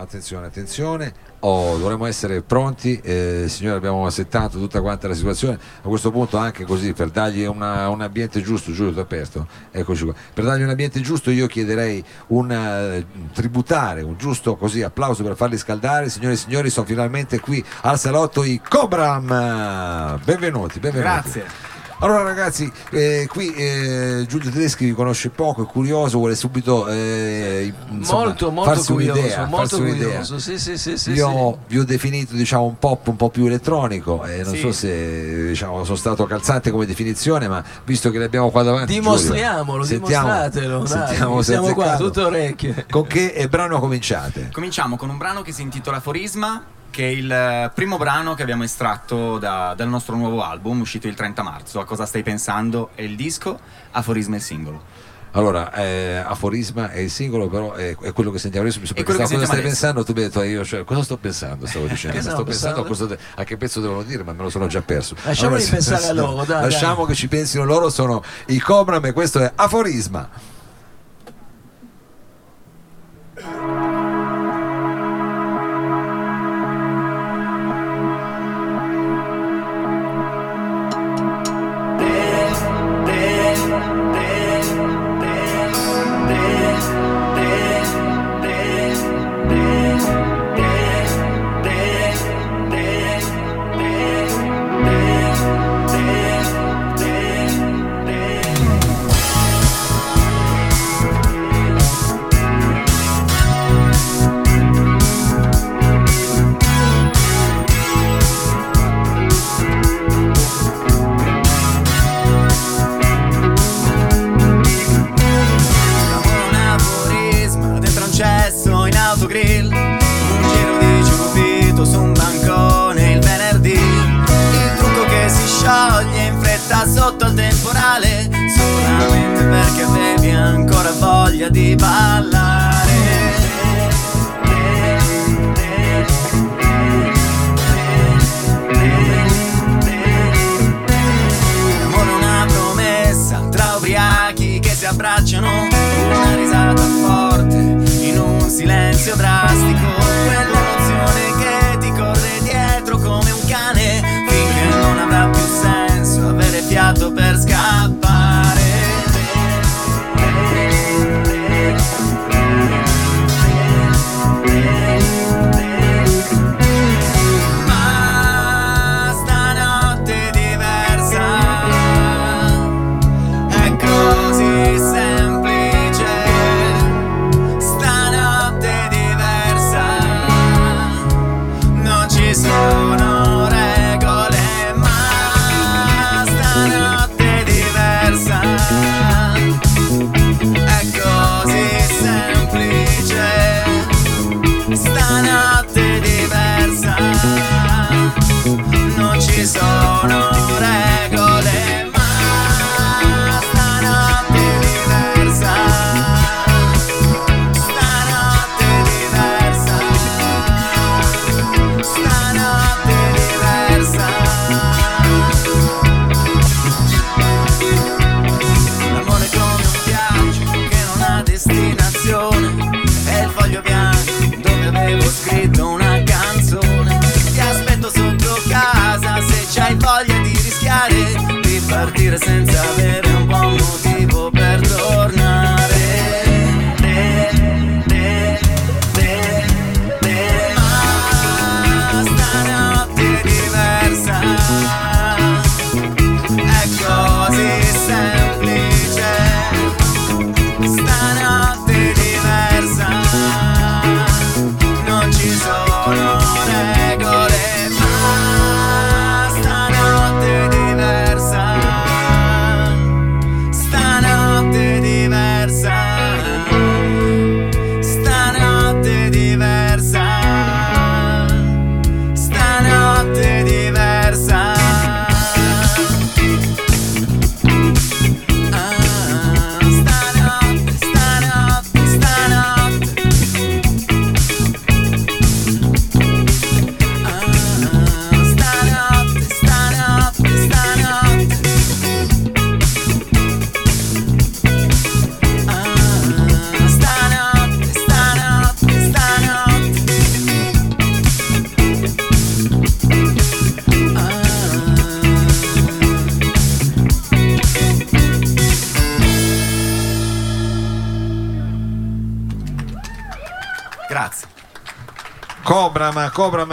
Attenzione, attenzione, oh, dovremmo essere pronti, eh, signore abbiamo settato tutta quanta la situazione, a questo punto anche così per dargli una, un ambiente giusto, Giulio ti aperto, eccoci qua, per dargli un ambiente giusto io chiederei un uh, tributare, un giusto così applauso per farli scaldare, signore e signori sono finalmente qui al salotto i Cobram, benvenuti, benvenuti. Grazie. Allora ragazzi, eh, qui eh, Giulio Tedeschi vi conosce poco, è curioso, vuole subito eh, insomma, molto, molto farsi curioso, un'idea. molto farsi un'idea. curioso. Sì, sì, sì, sì, Io vi ho definito diciamo, un pop un po' più elettronico e non Sì. so se diciamo, sono stato calzante come definizione, ma visto che le abbiamo qua davanti, Dimostriamolo, Giulio, sentiamo- dimostratelo. dai, sentiamo se siamo qua, tutte orecchie. Con che eh, brano cominciate? Cominciamo con un brano che si intitola Forisma, che è il eh, primo brano che abbiamo estratto da- dal nostro nuovo album, uscito il 30 marzo. A cosa stai pensando? È il disco, Aforisma è il singolo. Allora, eh, Aforisma è il singolo, però è, è quello che sentiamo adesso. Perché quello che stavo- cosa stai sentiamo pensando? Tu mi hai detto, eh, io, cioè, cosa sto pensando? Stavo dicendo, Che sto pensando a, cosa pensando? a che pezzo devono dire, ma me lo sono già perso. Lasciamoli se- pensare a loro, dai, Lasciamo che ci pensino loro, sono i Cobram e questo è Aforisma.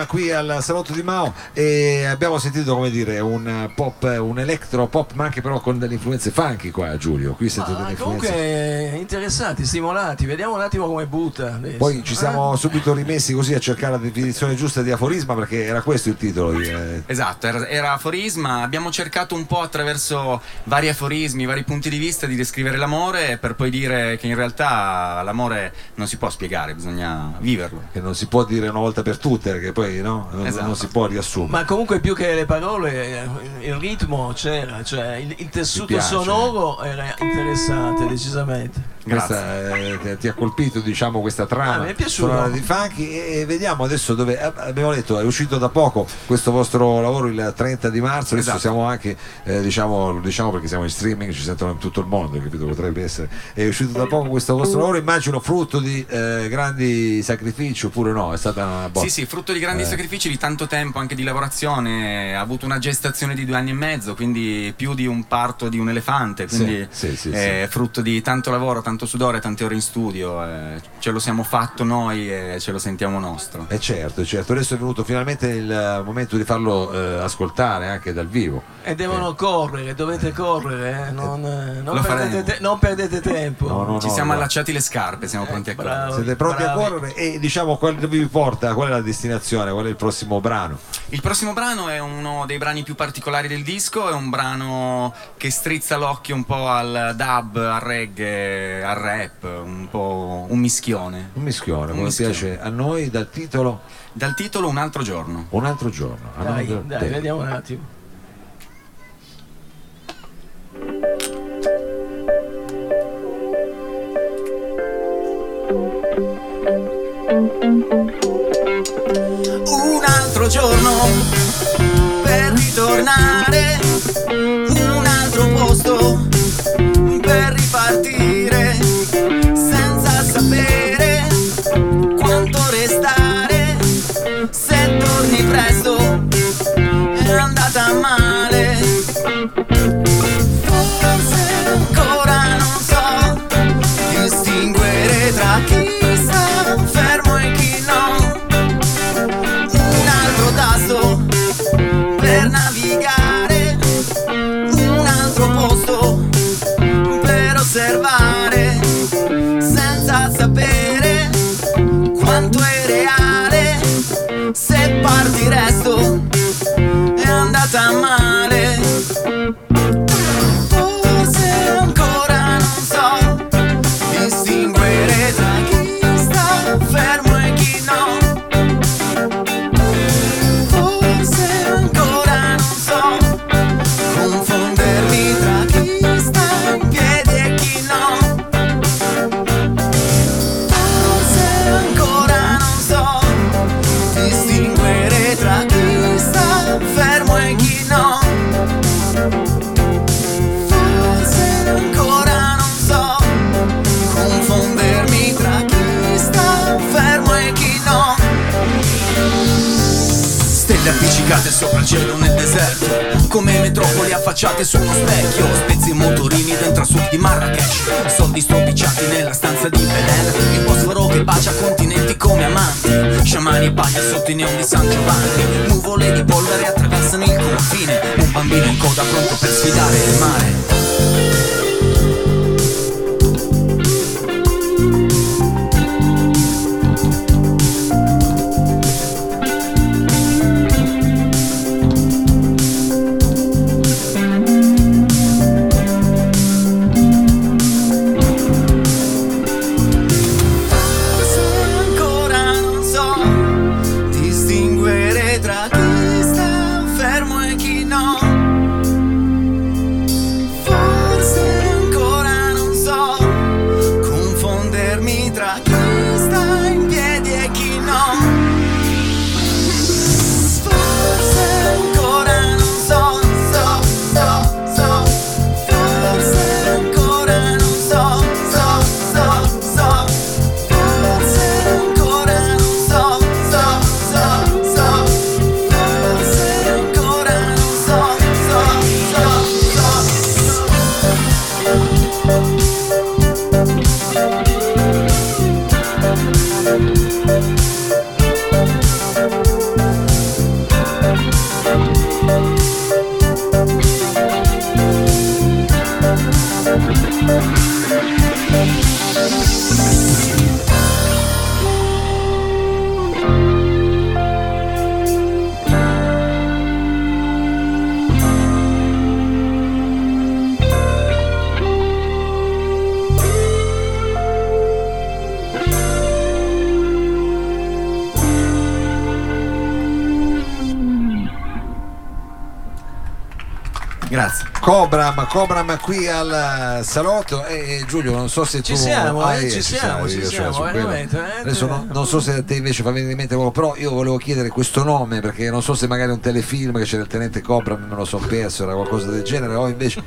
Qui al salotto di Mao e abbiamo sentito come dire un pop, un electro pop ma anche però con delle influenze funky qua Giulio, qui sento delle Ah, influenze. comunque interessati, stimolati, vediamo un attimo come butta. adesso. Poi ci siamo Eh? subito rimessi così a cercare la definizione giusta di aforisma perché era questo il titolo. eh, Esatto, era, era aforisma. Abbiamo cercato un po' attraverso vari aforismi, vari punti di vista di descrivere l'amore per poi dire che in realtà l'amore non si può spiegare, bisogna viverlo. che non si può dire una volta per tutte perché poi no, non, Esatto. non si può riassumere. Ma comunque più che le parole, eh, il ritmo c'era, cioè il, il tessuto sonoro era interessante, decisamente. Questa, eh, ti- ha colpito diciamo questa Ah, trama mi è piaciuto. di Funky e, vediamo adesso dove eh, abbiamo detto è uscito da poco questo vostro lavoro il 30 di marzo adesso Esatto. siamo anche eh, diciamo, diciamo perché siamo in streaming ci sentono in tutto il mondo capito potrebbe essere è uscito da poco questo vostro lavoro immagino frutto di eh, grandi sacrifici oppure no è stata una botta Sì, sì, frutto di grandi Eh. sacrifici, di tanto tempo anche di lavorazione. Ha avuto una gestazione di due anni e mezzo, quindi più di un parto di un elefante. Quindi Sì, sì, sì, è frutto di tanto lavoro, tanto sudore, tante ore in studio. eh, ce lo siamo fatto noi e ce lo sentiamo nostro. Eh certo, certo, adesso è venuto finalmente il eh, momento di farlo eh, ascoltare anche dal vivo. E devono correre, dovete correre, eh, non, eh, non perdete, te- non perdete tempo. No, no, Ci no, siamo no. allacciati le scarpe, siamo pronti a correre. Siete pronti Bravi. a correre e diciamo qual- vi porta, qual è la destinazione, qual è il prossimo brano? Il prossimo brano è uno dei brani più particolari del disco, è un brano che strizza l'occhio un po' al dub, al reggae, al rap, un po' un mischione. Un mischione, Un come mischione. piace a noi dal titolo Dal titolo Un altro giorno. Un altro giorno. Dai, dai, Day. vediamo un attimo. Un altro giorno per ritornare, affacciate su uno specchio. Spezzi motorini dentro a suc di Marrakesh. Soldi stropicciati nella stanza di Belen. Il Bosforo che bacia continenti come amanti. Sciamani e paglia sotto i neon di San Giovanni. Nuvole di polvere attraversano il confine. Un bambino in coda pronto per sfidare il mare Cobram, Cobram qui al salotto e Giulio non so se Ci tu siamo, Ah, eh, eh, ci siamo, ci siamo, quello. veramente, eh, Adesso eh. non, non so se a te invece fa venire in mente però io volevo chiedere questo nome perché non so se magari un telefilm che c'era il tenente Cobram, me lo so perso, era qualcosa del genere, o invece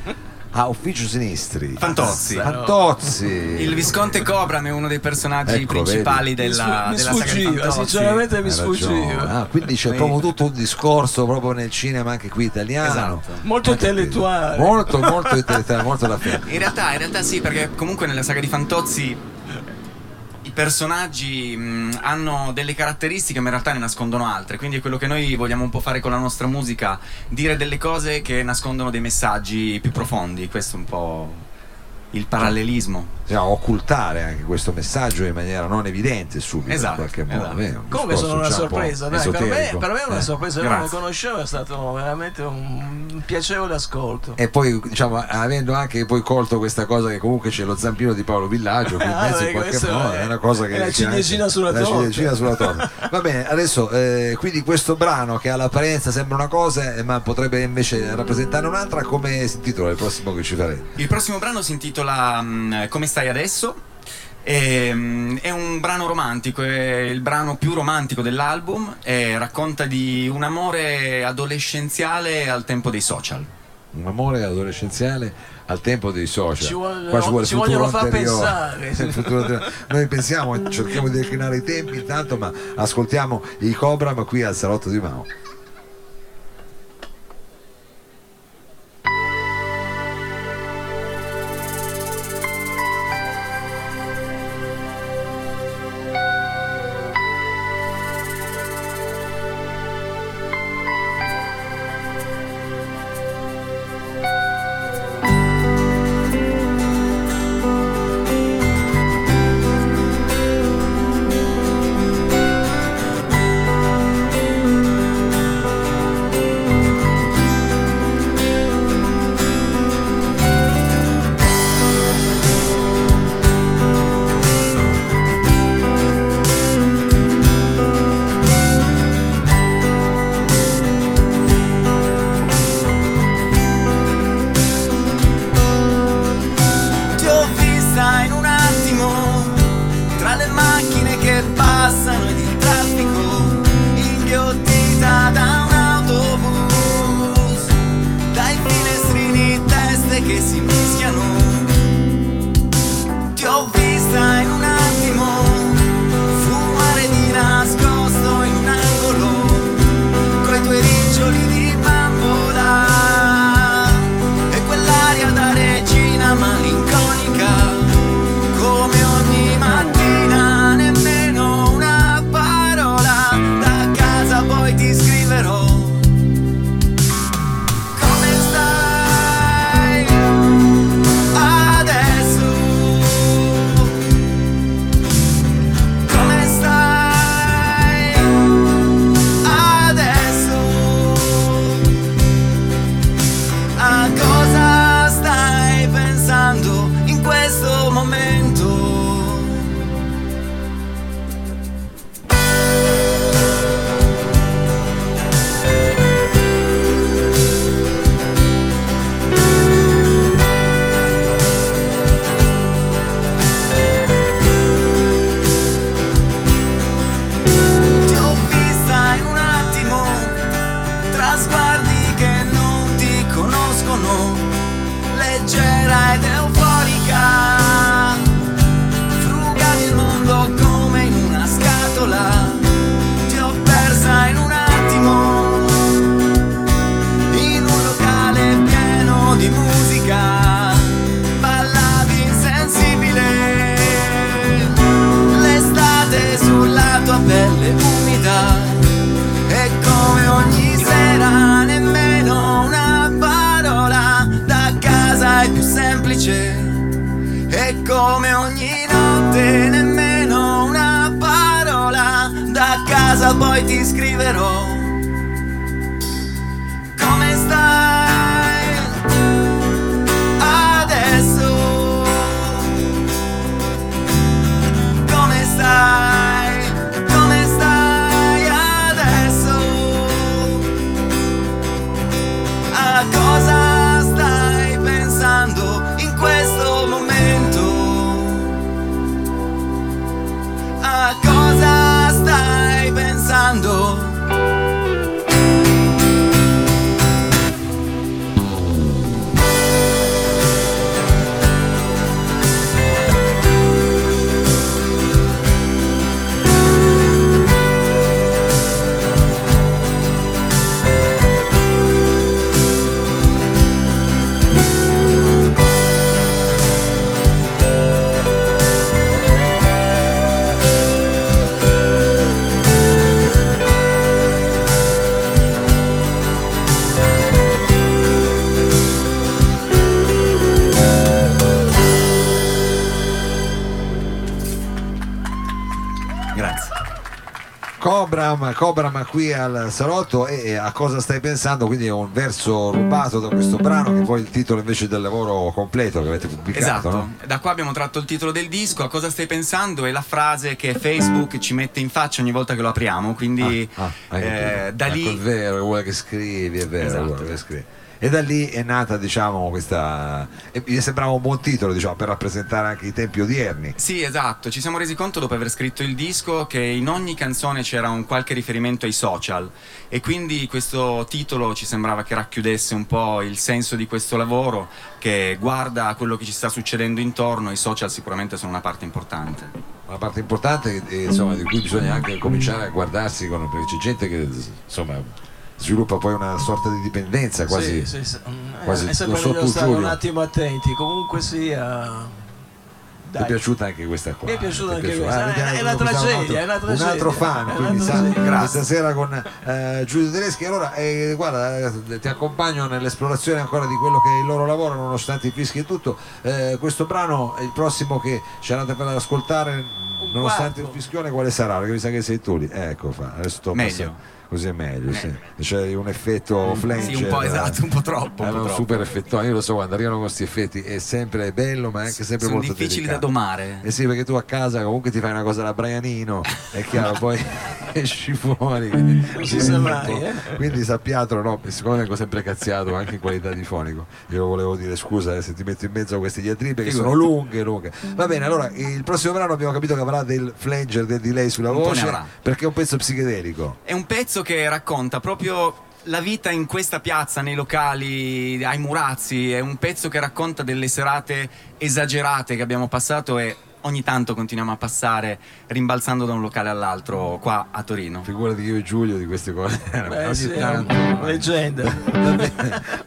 Ah, Ufficio Sinistri. Fantozzi. Fantozzi. Il Visconte Cobram è uno dei personaggi Ecco, principali Mi della, mi della sfuggiva, sinceramente mi sfuggiva. Ah, quindi c'è proprio tutto un discorso proprio nel cinema anche qui italiano. Esatto. Molto Anche intellettuale. Molto, molto intellettuale, molto da fare. In realtà, in realtà sì, perché comunque nella saga di Fantozzi personaggi mh, hanno delle caratteristiche ma in realtà ne nascondono altre, quindi è quello che noi vogliamo un po' fare con la nostra musica, dire delle cose che nascondono dei messaggi più profondi, questo è un po' il parallelismo. Bisogna occultare anche questo messaggio in maniera non evidente subito Esatto, in qualche modo. esatto. eh, discorso sono una già un sorpresa, dai, per, me, per me è una Eh. sorpresa, io non lo grazie. conoscevo, è stato veramente un piacevole ascolto. E poi diciamo avendo anche poi colto questa cosa che comunque c'è lo zampino di Paolo Villaggio in Ah, mezzo in beh, qualche modo è- è una cosa che è la che ciliegina sulla la torta. ciliegina sulla torta. Va bene, adesso eh, quindi questo brano che all'apparenza sembra una cosa eh, ma potrebbe invece rappresentare un'altra, come si intitola il prossimo che ci farete? Il prossimo brano si intitola mh, Come stai adesso? E, mh, è un brano romantico, è il brano più romantico dell'album e racconta di un amore adolescenziale al tempo dei social. Un amore adolescenziale al tempo dei social. Ci vuole- Qua vuole ci il futuro vogliono far anteriore. pensare. Il futuro anteriore. Noi pensiamo, cerchiamo di declinare i tempi intanto, ma ascoltiamo i Cobram qui al salotto di Mao. Cobram, qui al salotto e a cosa stai pensando? Quindi è un verso rubato da questo brano che poi è il titolo invece del lavoro completo che avete pubblicato. Esatto, no? da qua abbiamo tratto il titolo del disco, a cosa stai pensando? È la frase che Facebook ci mette in faccia ogni volta che lo apriamo, quindi Ah, ah, eh, da Ecco, lì... è vero, è quello che scrivi, è vero, è Esatto. quello che scrivi. E da lì è nata, diciamo, questa. E mi sembrava un buon titolo, diciamo, per rappresentare anche i tempi odierni. Sì, esatto, ci siamo resi conto dopo aver scritto il disco che in ogni canzone c'era un qualche riferimento ai social e quindi questo titolo ci sembrava che racchiudesse un po' il senso di questo lavoro che guarda a quello che ci sta succedendo intorno, i social sicuramente sono una parte importante. Una parte importante insomma, di cui bisogna anche cominciare a guardarsi con, perché c'è gente che insomma sviluppa poi una sorta di dipendenza quasi. Sì, sì, sì. Mm, quasi è sempre non so meglio tu, stare Giulio. un attimo attenti. Comunque sia. Ti è Dai. piaciuta anche questa qua? Mi è piaciuta anche piaciuta? questa. Ah, vediamo, È una tragedia, è una Un tragedia. altro È fan, una quindi sa, tragedia. questa sera con eh, Giulio Tedeschi. Allora, eh, guarda, eh, ti accompagno nell'esplorazione ancora di quello che è il loro lavoro, nonostante i fischi e tutto. Eh, questo brano è il prossimo che ci andate per ascoltare, nonostante quarto. il fischione, quale sarà? Perché mi sa che sei tu lì. Ecco, fa. Adesso sto Meglio. passando. Così è meglio, sì. Meglio. C'è un effetto flanger. Sì, un po' esatto, un po' troppo. È un un super effettone, io lo so quando arrivano questi effetti è sempre bello ma è anche sempre sono molto difficili delicato. da domare. Eh sì, perché tu a casa comunque ti fai una cosa da Brianino, è chiaro, poi esci fuori. Non si sa mai, eh. Quindi sappiatelo, no, siccome vengo sempre cazziato anche in qualità di fonico. Io volevo dire scusa eh, se ti metto in mezzo a queste diatribe che sono lunghe, lunghe. Va bene, allora il prossimo brano abbiamo capito che avrà del flanger, del delay sulla voce, perché è un pezzo psichedelico. È un pezzo che racconta proprio la vita in questa piazza, nei locali, ai Murazzi. È un pezzo che racconta delle serate esagerate che abbiamo passato e ogni tanto continuiamo a passare rimbalzando da un locale all'altro qua a Torino. Figurati io e Giulio di queste cose. Beh, sì, tanto. leggenda.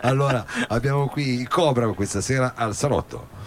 Allora, abbiamo qui i Cobra questa sera al salotto.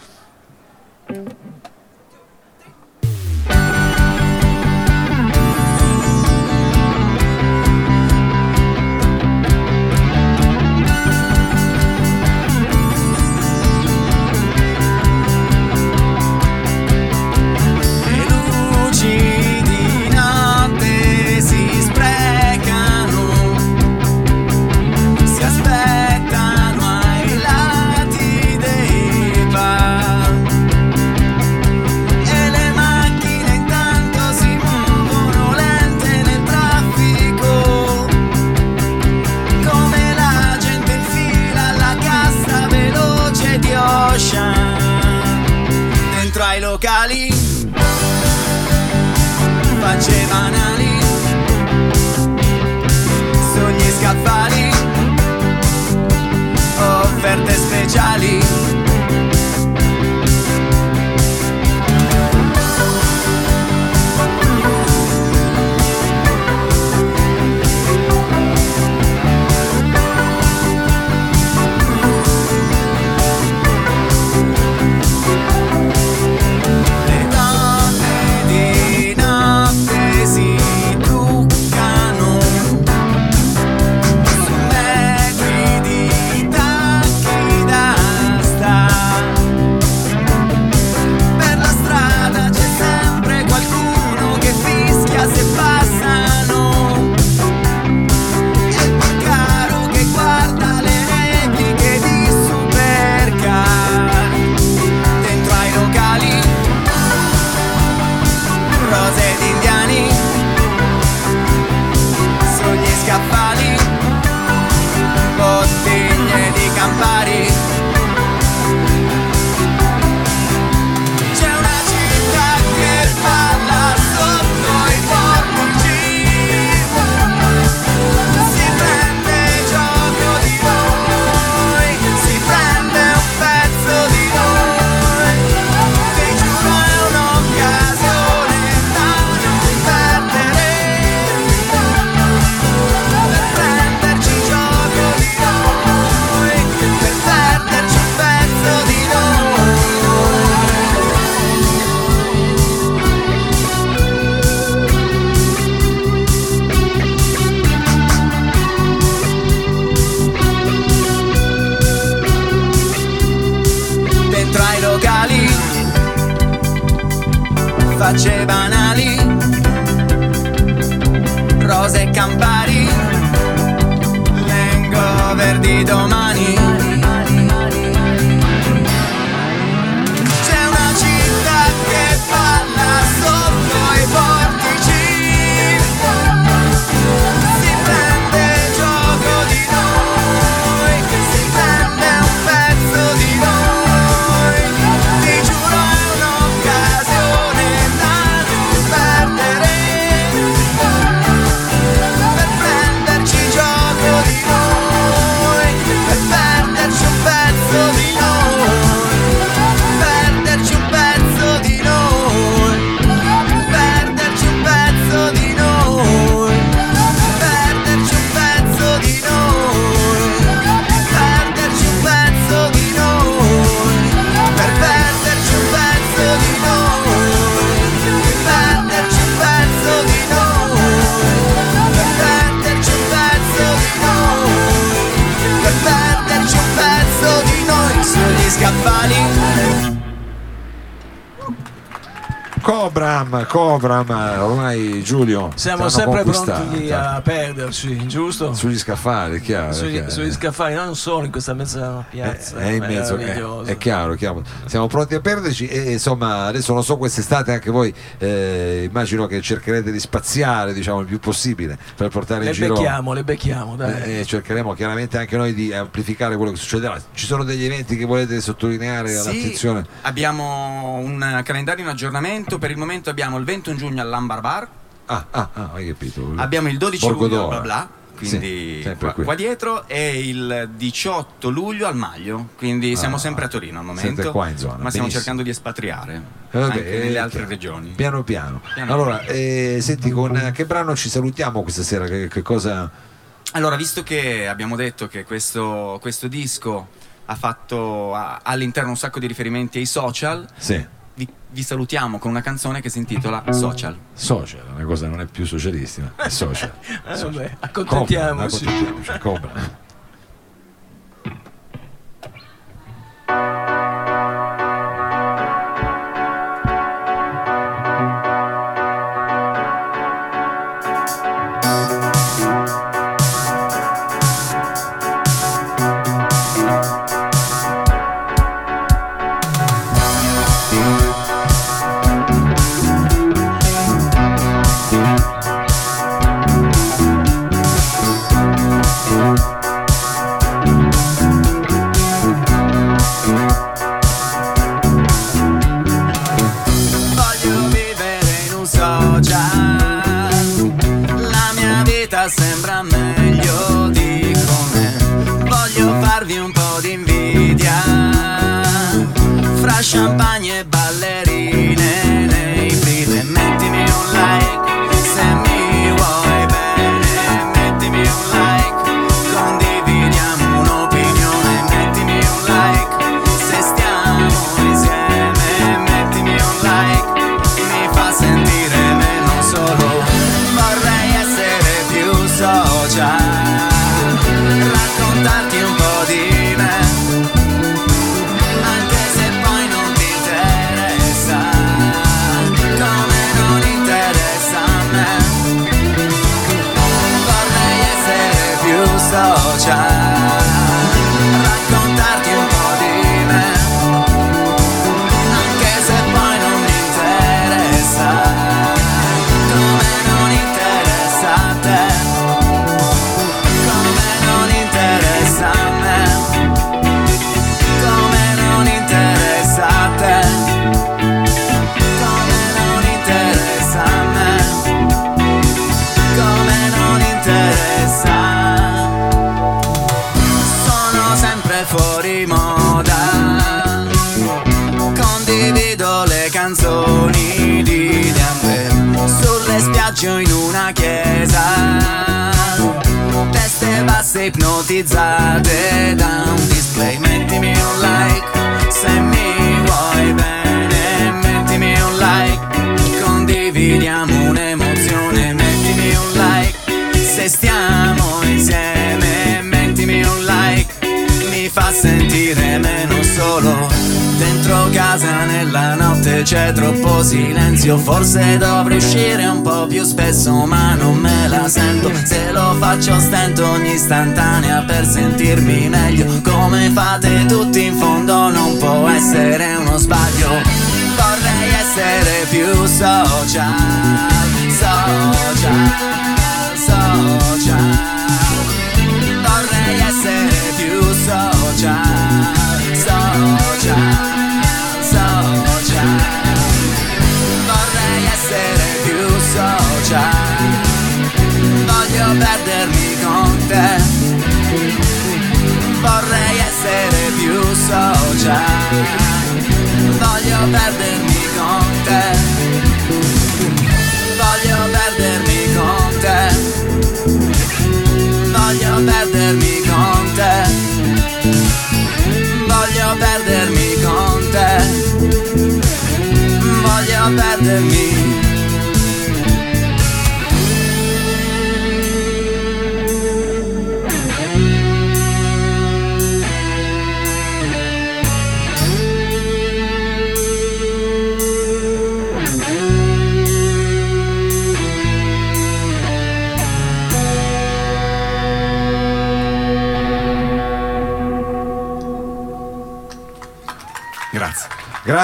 Cobram, ormai Giulio. Siamo sempre pronti a perderci, giusto? Sugli scaffali, chiaro. Sugli, chiaro. sugli scaffali, non solo in questa mezza piazza. è in mezzo, è, meravigliosa. è chiaro, è chiaro. Siamo pronti a perderci e insomma adesso non so quest'estate anche voi eh, immagino che cercherete di spaziare diciamo il più possibile per portare Le in giro becchiamo, le becchiamo, dai. eh, e cercheremo chiaramente anche noi di amplificare quello che succederà. Ci sono degli eventi che volete sottolineare Sì, all'attenzione? abbiamo un calendario in aggiornamento. Per il momento abbiamo il 21 giugno all'Ambar Bar, Ah, ah, ah, hai capito. abbiamo il 12 Borgo luglio bla bla, quindi Sì, qua, qua dietro, e il 18 luglio al Maglio. Quindi siamo Ah, sempre a Torino al momento. qua in zona, ma stiamo benissimo. cercando di espatriare Eh, vabbè, anche nelle eh, altre chiaro. regioni. Piano piano. Piano allora, eh, senti, con eh, che brano ci salutiamo questa sera? Che, che cosa. Allora, visto che abbiamo detto che questo, questo disco ha fatto all'interno un sacco di riferimenti ai social, Sì. Vi, salutiamo con una canzone che si intitola Social. Social, una cosa non è più socialistica, è social. Social. vabbè, Cobra, accontentiamoci. accontentiamoci, Cobra. Ipnotizzate da un display. Mettimi un like se mi vuoi bene. Mettimi un like, condividiamo un'emozione. Mettimi un like se stiamo insieme. Mettimi un like, mi fa sentire meno solo. Casa nella notte c'è troppo silenzio. Forse dovrei uscire un po' più spesso ma non me la sento. Se lo faccio stento ogni istantanea per sentirmi meglio. Come fate tutti in fondo non può essere uno sbaglio. Vorrei essere più Social Social Voglio perdermi con te. Voglio perdermi con te. Voglio perdermi con te. Voglio perdermi con te. Voglio perdermi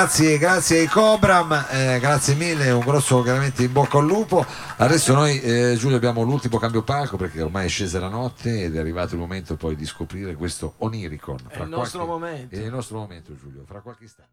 Grazie, grazie ai Cobram, eh, grazie mille, un grosso veramente in bocca al lupo. Adesso noi eh, Giulio abbiamo l'ultimo cambio palco perché ormai è scesa la notte ed è arrivato il momento poi di scoprire questo Oniricon. È il nostro qualche- momento. È il nostro momento Giulio, fra qualche istante.